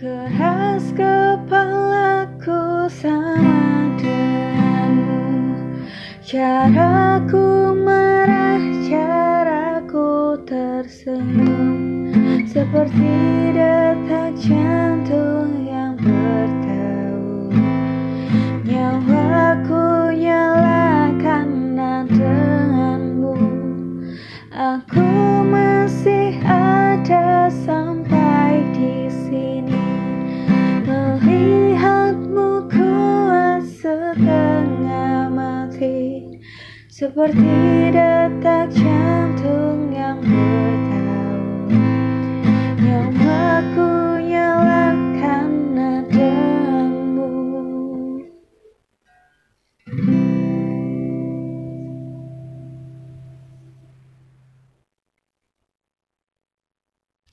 Keras kepalaku sama denganmu Caraku marah, caraku tersenyum. Seperti detak jantung yang bertahu. Nyawaku nyalakan denganmu. Aku Seperti ber